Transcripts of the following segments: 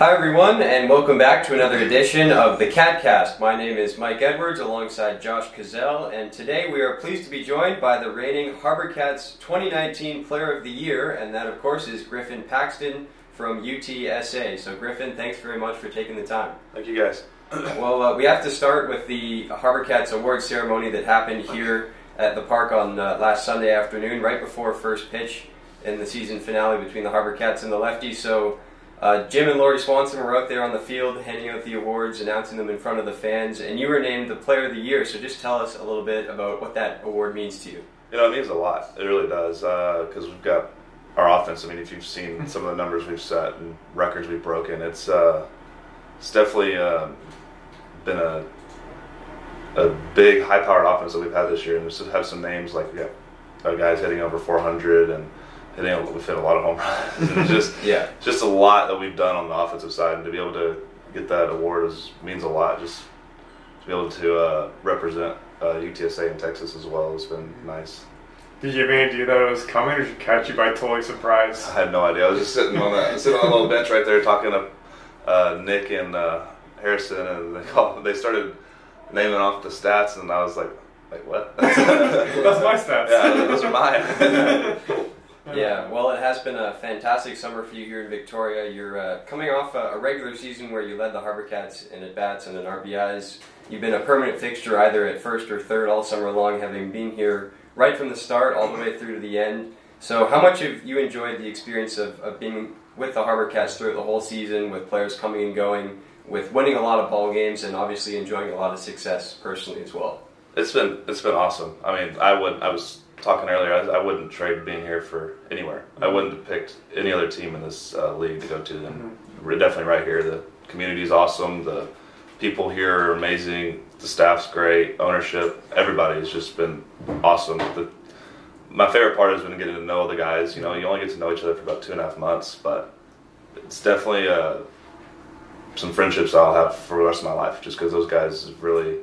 Hi, everyone, and welcome back to another edition of the CatCast. My name is Mike Edwards alongside Josh Cazell, and today we are pleased to be joined by the reigning Harbor Cats 2019 Player of the Year, and that, of course, is Griffin Paxton from UTSA. So, Griffin, thanks very much for taking the time. Thank you, guys. well, uh, we have to start with the Harbor Cats award ceremony that happened here at the park on uh, last Sunday afternoon, right before first pitch in the season finale between the Harbor Cats and the Lefties. So, uh, Jim and Lori Swanson were out there on the field handing out the awards, announcing them in front of the fans, and you were named the Player of the Year. So just tell us a little bit about what that award means to you. You know, it means a lot. It really does because uh, we've got our offense. I mean, if you've seen some of the numbers we've set and records we've broken, it's uh, it's definitely uh, been a a big, high-powered offense that we've had this year, and we have some names like yeah, guys hitting over 400 and hitting we've hit a lot of home runs. and just yeah, just a lot that we've done on the offensive side, and to be able to get that award is means a lot. Just to be able to uh, represent uh, UTSA in Texas as well has been nice. Did you have any idea that it was coming, or did you catch you by totally surprise? I had no idea. I was just sitting on that sitting on a little bench right there talking to uh, Nick and uh, Harrison, and they called, they started naming off the stats, and I was like, like what? That's my stats. Yeah, those are mine. Yeah, well, it has been a fantastic summer for you here in Victoria. You're uh, coming off a, a, regular season where you led the Harbor Cats in at bats and in RBIs. You've been a permanent fixture either at first or third all summer long, having been here right from the start all the way through to the end. So, how much have you enjoyed the experience of, of being with the Harbor Cats throughout the whole season, with players coming and going, with winning a lot of ball games, and obviously enjoying a lot of success personally as well? It's been it's been awesome. I mean, I would I was talking earlier, I, I, wouldn't trade being here for anywhere. Mm-hmm. I wouldn't have picked any other team in this uh, league to go to. And mm-hmm. we're definitely right here. The community is awesome. The people here are amazing. The staff's great. Ownership, everybody has just been awesome. The, my favorite part has been getting to know the guys. You know, you only get to know each other for about two and a half months, but it's definitely uh, some friendships I'll have for the rest of my life, just because those guys really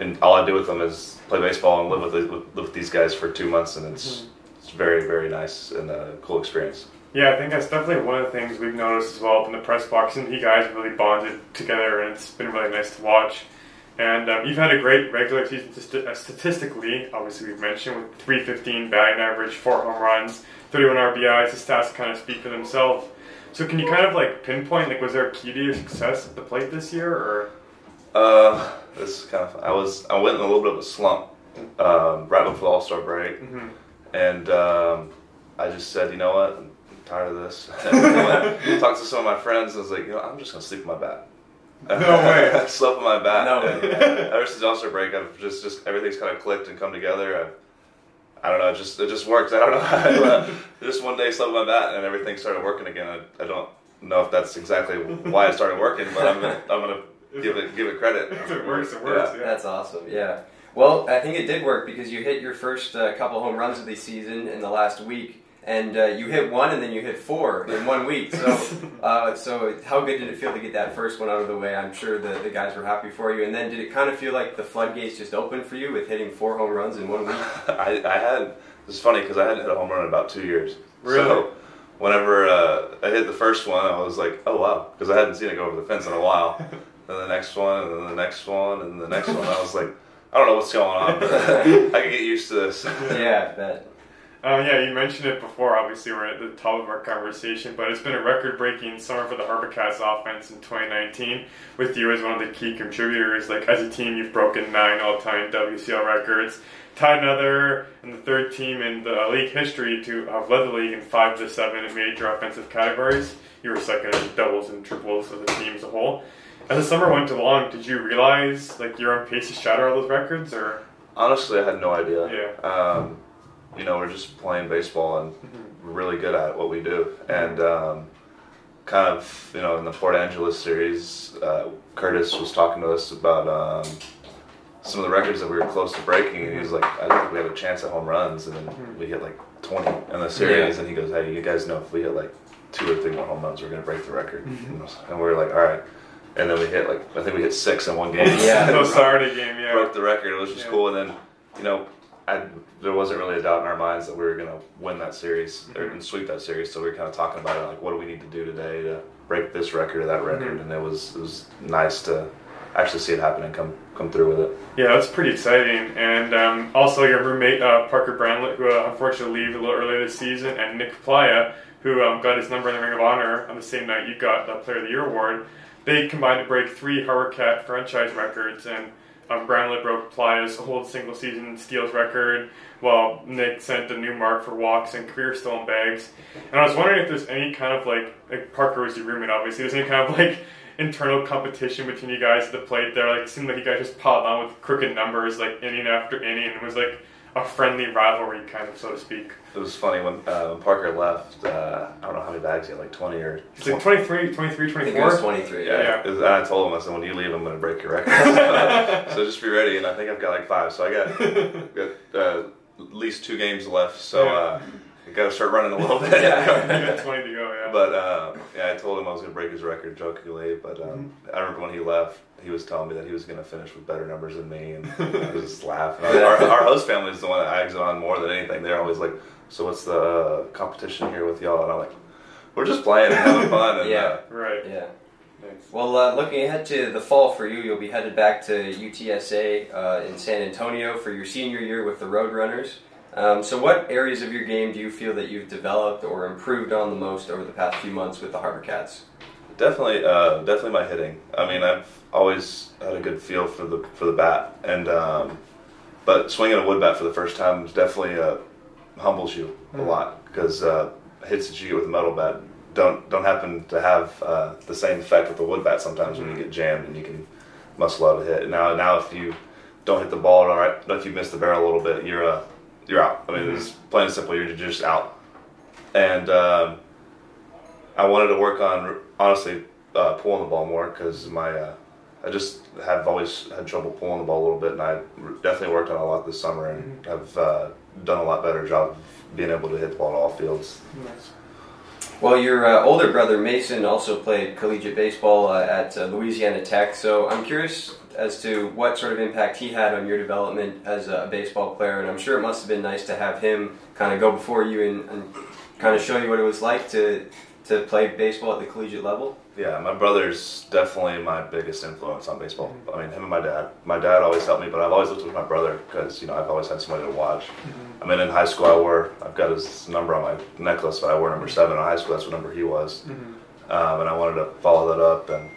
and all I do with them is play baseball and live with, live with these guys for two months, and it's mm-hmm. it's very very nice and a cool experience. Yeah, I think that's definitely one of the things we've noticed as well up in the press box, and you guys really bonded together, and it's been really nice to watch. And um, you've had a great regular season uh, statistically, obviously we've mentioned, with 315 batting average, four home runs, 31 RBIs. The stats kind of speak for themselves. So can you kind of like pinpoint, like, was there a key to your success at the plate this year, or? Uh, this is kind of. Fun. I was. I went in a little bit of a slump um, right before the All Star break, mm-hmm. and um, I just said, you know what, I'm tired of this. talked to some of my friends. and I was like, you know, I'm just gonna sleep in my bat. No way. I slept in my bat. No way. ever since All Star break, I've just just everything's kind of clicked and come together. I've, I don't know. It just it just works. I don't know. I, uh, just one day slept in my bat and everything started working again. I, I don't know if that's exactly why it started working, but I'm gonna I'm gonna give it give it credit. If it works, it works. Yeah. yeah. That's awesome. Yeah. Well, I think it did work because you hit your first uh, couple home runs of the season in the last week, and uh, you hit one, and then you hit four in one week. So, uh, so how good did it feel to get that first one out of the way? I'm sure the, the guys were happy for you. And then, did it kind of feel like the floodgates just opened for you with hitting four home runs in one week? I, I had. It's funny because I hadn't hit a home run in about two years. Really? So, whenever uh, I hit the first one, I was like, "Oh wow," because I hadn't seen it go over the fence in a while. Then the next one, and then the next one, and the next one. I was like, I don't know what's going on, but I can get used to this. yeah, bet. Uh, yeah, you mentioned it before. Obviously, we're at the top of our conversation, but it's been a record-breaking summer for the Harbor Cats offense in 2019. With you as one of the key contributors, like as a team, you've broken nine all-time WCL records, tied another, and the third team in the league history to have led the league in five to seven major offensive categories. You were second in doubles and triples as a team as a whole. As the summer went along, did you realize like you're on pace to shatter all those records, or? Honestly, I had no idea. Yeah. Um, you know, we're just playing baseball and mm-hmm. we're really good at what we do, and um, kind of you know in the Port Angeles series, uh, Curtis was talking to us about. Um, some of the records that we were close to breaking, and he was like, "I think we have a chance at home runs," and then mm-hmm. we hit like 20 in the series, yeah. and he goes, "Hey, you guys know if we hit like two or three more home runs, we're gonna break the record." Mm-hmm. And we are like, "All right." And then we hit like I think we hit six in one game. yeah, no Saturday game. Yeah, broke the record. It was just yeah. cool. And then you know, I, there wasn't really a doubt in our minds that we were gonna win that series mm-hmm. or sweep that series. So we were kind of talking about it like, what do we need to do today to break this record or that record, and it was it was nice to actually see it happen and come come through with it. Yeah, that's pretty exciting. And um, also your roommate uh, Parker Branlett, who uh, unfortunately leave a little earlier this season, and Nick Playa, who um, got his number in the Ring of Honor on the same night you got the Player of the Year award. They combined to break three Harbor Cat franchise records, and um, Branlett broke Playa's whole single season steals record, while Nick sent a new mark for walks and career stolen bags. And I was wondering if there's any kind of like, like Parker was your roommate, obviously. There's any kind of like internal competition between you guys at the plate there. Like, it seemed like you guys just piled on with crooked numbers, like inning after inning, and it was like a friendly rivalry, kind of, so to speak. It was funny when, uh, when Parker left. Uh, I don't know how many bags he had, like twenty or. It's like 23, 23, I think 24. was 23. Yeah, Yeah. it was- and I told him I said when you leave, I'm going to break your record. so just be ready. And I think I've got like five. So I got got uh, at least two games left. So uh, I got to start running a little bit. you got 20 to go, yeah. But uh, yeah, I told him I was going to break his record jokingly. But um, I remember when he left, he was telling me that he was going to finish with better numbers than me, and I was just laughing. Our, our host family is the one that eggs on more than anything. They're always like, "So what's the uh, competition here with y'all?" And I'm like, "We're just playing and having fun." And, Yeah. uh, right. Yeah. Nice. Well, uh, looking ahead to the fall for you, you'll be headed back to UTSA uh, in San Antonio for your senior year with the Roadrunners. Um, so, what areas of your game do you feel that you've developed or improved on the most over the past few months with the Harbor Cats? Definitely, uh, definitely my hitting. I mean, I've always had a good feel for the for the bat, and um, but swinging a wood bat for the first time is definitely uh, humbles you a lot because uh, hits that you get with a metal bat don't don't happen to have uh, the same effect with the wood bat. Sometimes when you get jammed and you can muscle out a hit. Now, now if you don't hit the ball all right, if you miss the barrel a little bit, you're uh, you're out. I mean, it's plain and simple. You're just out. And um, I wanted to work on honestly uh, pulling the ball more because my uh, I just have always had trouble pulling the ball a little bit, and I definitely worked on a lot this summer and have uh, done a lot better job of being able to hit the ball to all fields. Nice. Well, your uh, older brother Mason also played collegiate baseball uh, at uh, Louisiana Tech, so I'm curious as to what sort of impact he had on your development as a baseball player, and I'm sure it must have been nice to have him kind of go before you and, and kind of show you what it was like to to play baseball at the collegiate level. Yeah, my brother's definitely my biggest influence on baseball. I mean, him and my dad. My dad always helped me, but I've always looked with my brother because you know I've always had somebody to watch. I mean, in high school, I wore I've got his number on my necklace, but I wore number seven in high school. That's what number he was, um, and I wanted to follow that up. And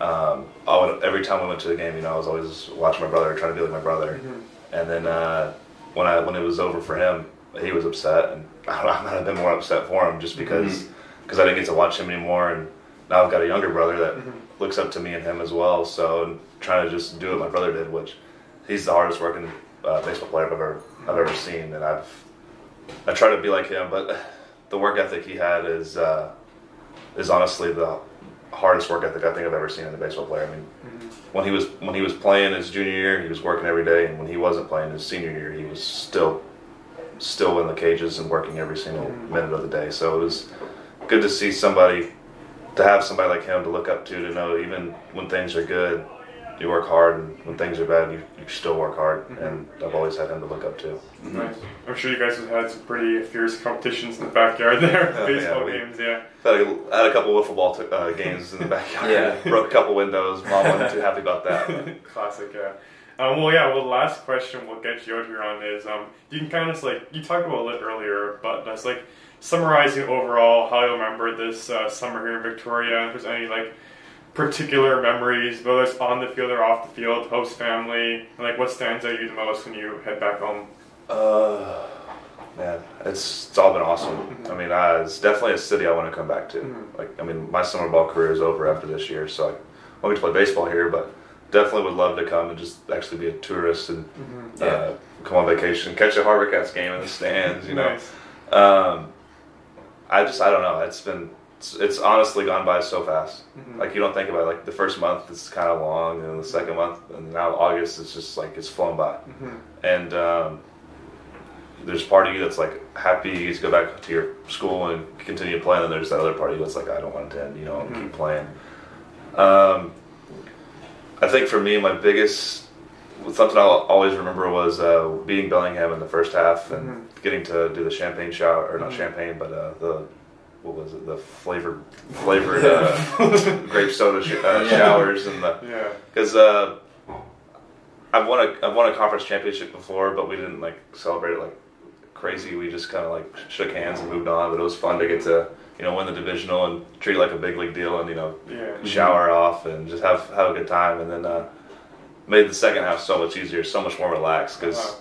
um, I would, every time we went to the game, you know, I was always watching my brother, trying to be like my brother. And then uh, when I when it was over for him, he was upset, and I, I might have been more upset for him just because because I didn't get to watch him anymore, and now I've got a younger brother that looks up to me and him as well. So trying to just do what my brother did, which he's the hardest working uh, baseball player I've ever I've ever seen, and I've I try to be like him, but the work ethic he had is uh, is honestly the hardest work ethic I think I've ever seen in a baseball player. I mean, when he was when he was playing his junior year, he was working every day, and when he wasn't playing his senior year, he was still still in the cages and working every single minute of the day. So it was good to see somebody to have somebody like him to look up to to know even when things are good, you work hard, and when things are bad, you, you still work hard. And I've always had him to look up to. Nice. I'm sure you guys have had some pretty fierce competitions in the backyard there, Oh, baseball we- games, yeah. Had a, had a couple wiffle ball t- uh, games in the backyard. Yeah. Broke a couple windows. Mom wasn't too happy about that. but- Classic, yeah. Um, well, yeah. Well, the last question we'll get you out here on is um, you can kind of just like you talked about it earlier, but that's like summarizing overall how you remember this uh, summer here in Victoria. If there's any like particular memories, whether it's on the field or off the field, host family, and, like what stands out to you the most when you head back home. Uh, man, it's it's all been awesome. I mean, I, it's definitely a city I want to come back to. Like, I mean, my summer ball career is over after this year, so I won't get to play baseball here, but definitely would love to come and just actually be a tourist and uh, come on vacation, catch a Harbor Cats game in the stands. You know, Nice. um, I just I don't know. It's been it's, it's honestly gone by so fast. Like you don't think about it. Like the first month it's kind of long, and the second month, and now August is just like it's flown by. And um, there's part of you that's like happy you get to go back to your school and continue playing, and there's that other part of you that's like I don't want to end, you know, and keep playing. Um, I think for me, my biggest something I'll always remember was uh, beating Bellingham in the first half and getting to do the champagne shower, or not champagne, but uh, the what was it the flavored flavored uh, grape soda sh- uh, showers and the Yeah. because uh, I've won a I've won a conference championship before, but we didn't like celebrate it like crazy. We just kind of like shook hands and moved on. But it was fun to get to you know win the divisional and treat it like a big league deal and you know Yeah. shower off and just have have a good time. And then uh, made the second half so much easier, so much more relaxed because Wow.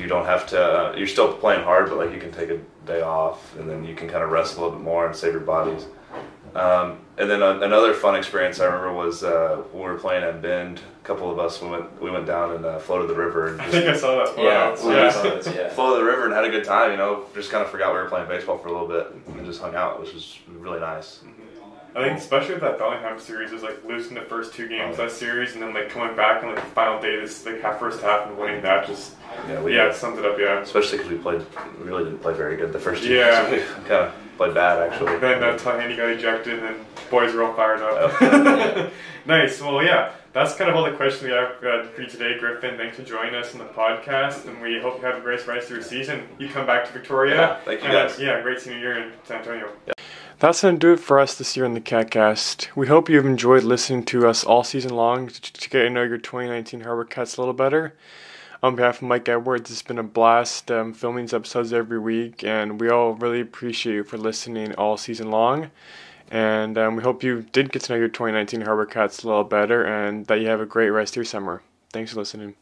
you don't have to. Uh, you're still playing hard, but like you can take a day off and then you can kind of rest a little bit more and save your bodies. Um, and then uh, another fun experience I remember was uh, when we were playing at Bend. A couple of us we went we went down and uh, floated the river and I think I saw that. Yeah, Wow. it's yeah. yeah. floated the river and had a good time. You know, just kind of forgot we were playing baseball for a little bit and just hung out, which was really nice. I think especially with that Bellingham series is like losing the first two games Oh. of that series and then like coming back on like the final day this like half first half and winning that just Yeah, we yeah it sums it up yeah. especially because we played we really didn't play very good the first two Yeah. games. We kind of played bad actually. Then uh, Tahani got ejected and then boys were all fired up. Yeah. nice. Well, yeah, that's kind of all the questions we have uh, for you today, Griffin. Thanks for joining us in the podcast, and we hope you have a great rest of your season. You come back to Victoria. Yeah, thank you, and, guys. yeah, great seeing you here in San Antonio. That's going to do it for us this year in the CatCast. We hope you've enjoyed listening to us all season long to, get to know your 2019 Harbor Cats a little better. On behalf of Mike Edwards, it's been a blast um, filming these episodes every week, and we all really appreciate you for listening all season long. And um, we hope you did get to know your 2019 Harbor Cats a little better and that you have a great rest of your summer. Thanks for listening.